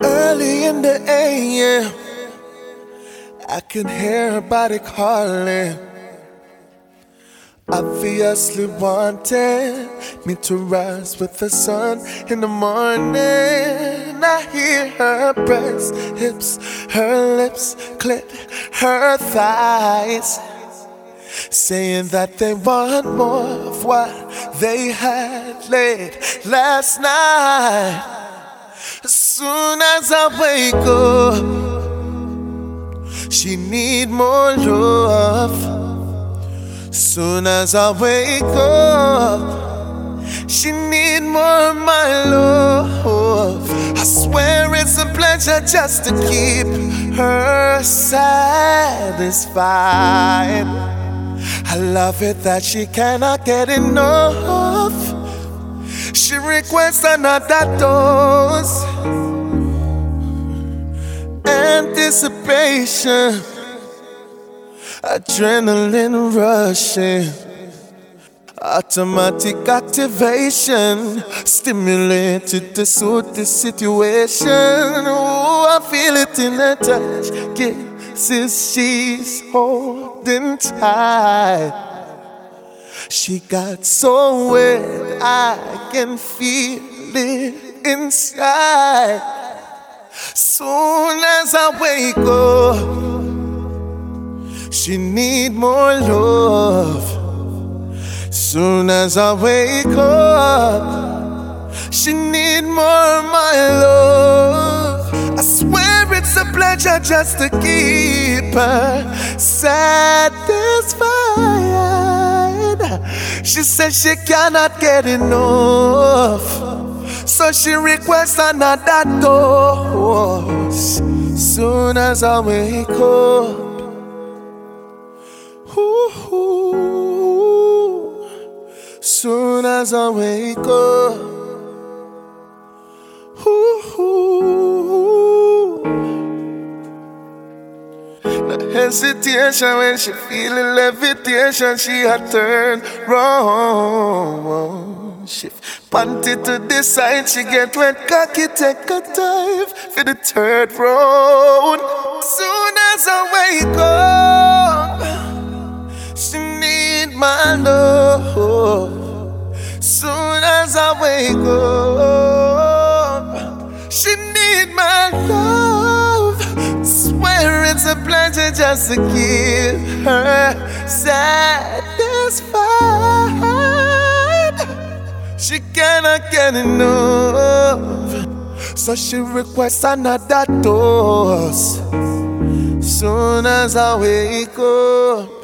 Early in the AM, I can hear her body calling. Obviously wanting me to rise with the sun in the morning. I hear her breast, hips, her lips, clit, her thighs. Saying that they want more of what they had late last night. Soon as I wake up, she need more love. Soon as I wake up, she need more my love. I swear it's a pleasure just to keep her satisfied. I love it that she cannot get enough. She requests another dose. Anticipation, adrenaline rushing, automatic activation, stimulated to suit the situation. Oh, I feel it in her touch. Kisses she's holding tight. She got so wet, I can feel it inside. Soon as I wake up, she need more love. Soon as I wake up, she need more my love. I swear it's a pleasure just to keep her satisfied. She says she cannot get enough. So she requests another dose. Soon as I wake up. Ooh, soon as I wake up. Ooh, no hesitation when she feeling levitation, she had turned wrong. Shift panty to the side, she get wet cocky, take a dive for the third round. Soon as I wake up, she need my love. Soon as I wake up, she need my love. Swear it's a pleasure just to keep her satisfied. She cannot get enough, so she requests another dose. Soon as I wake up.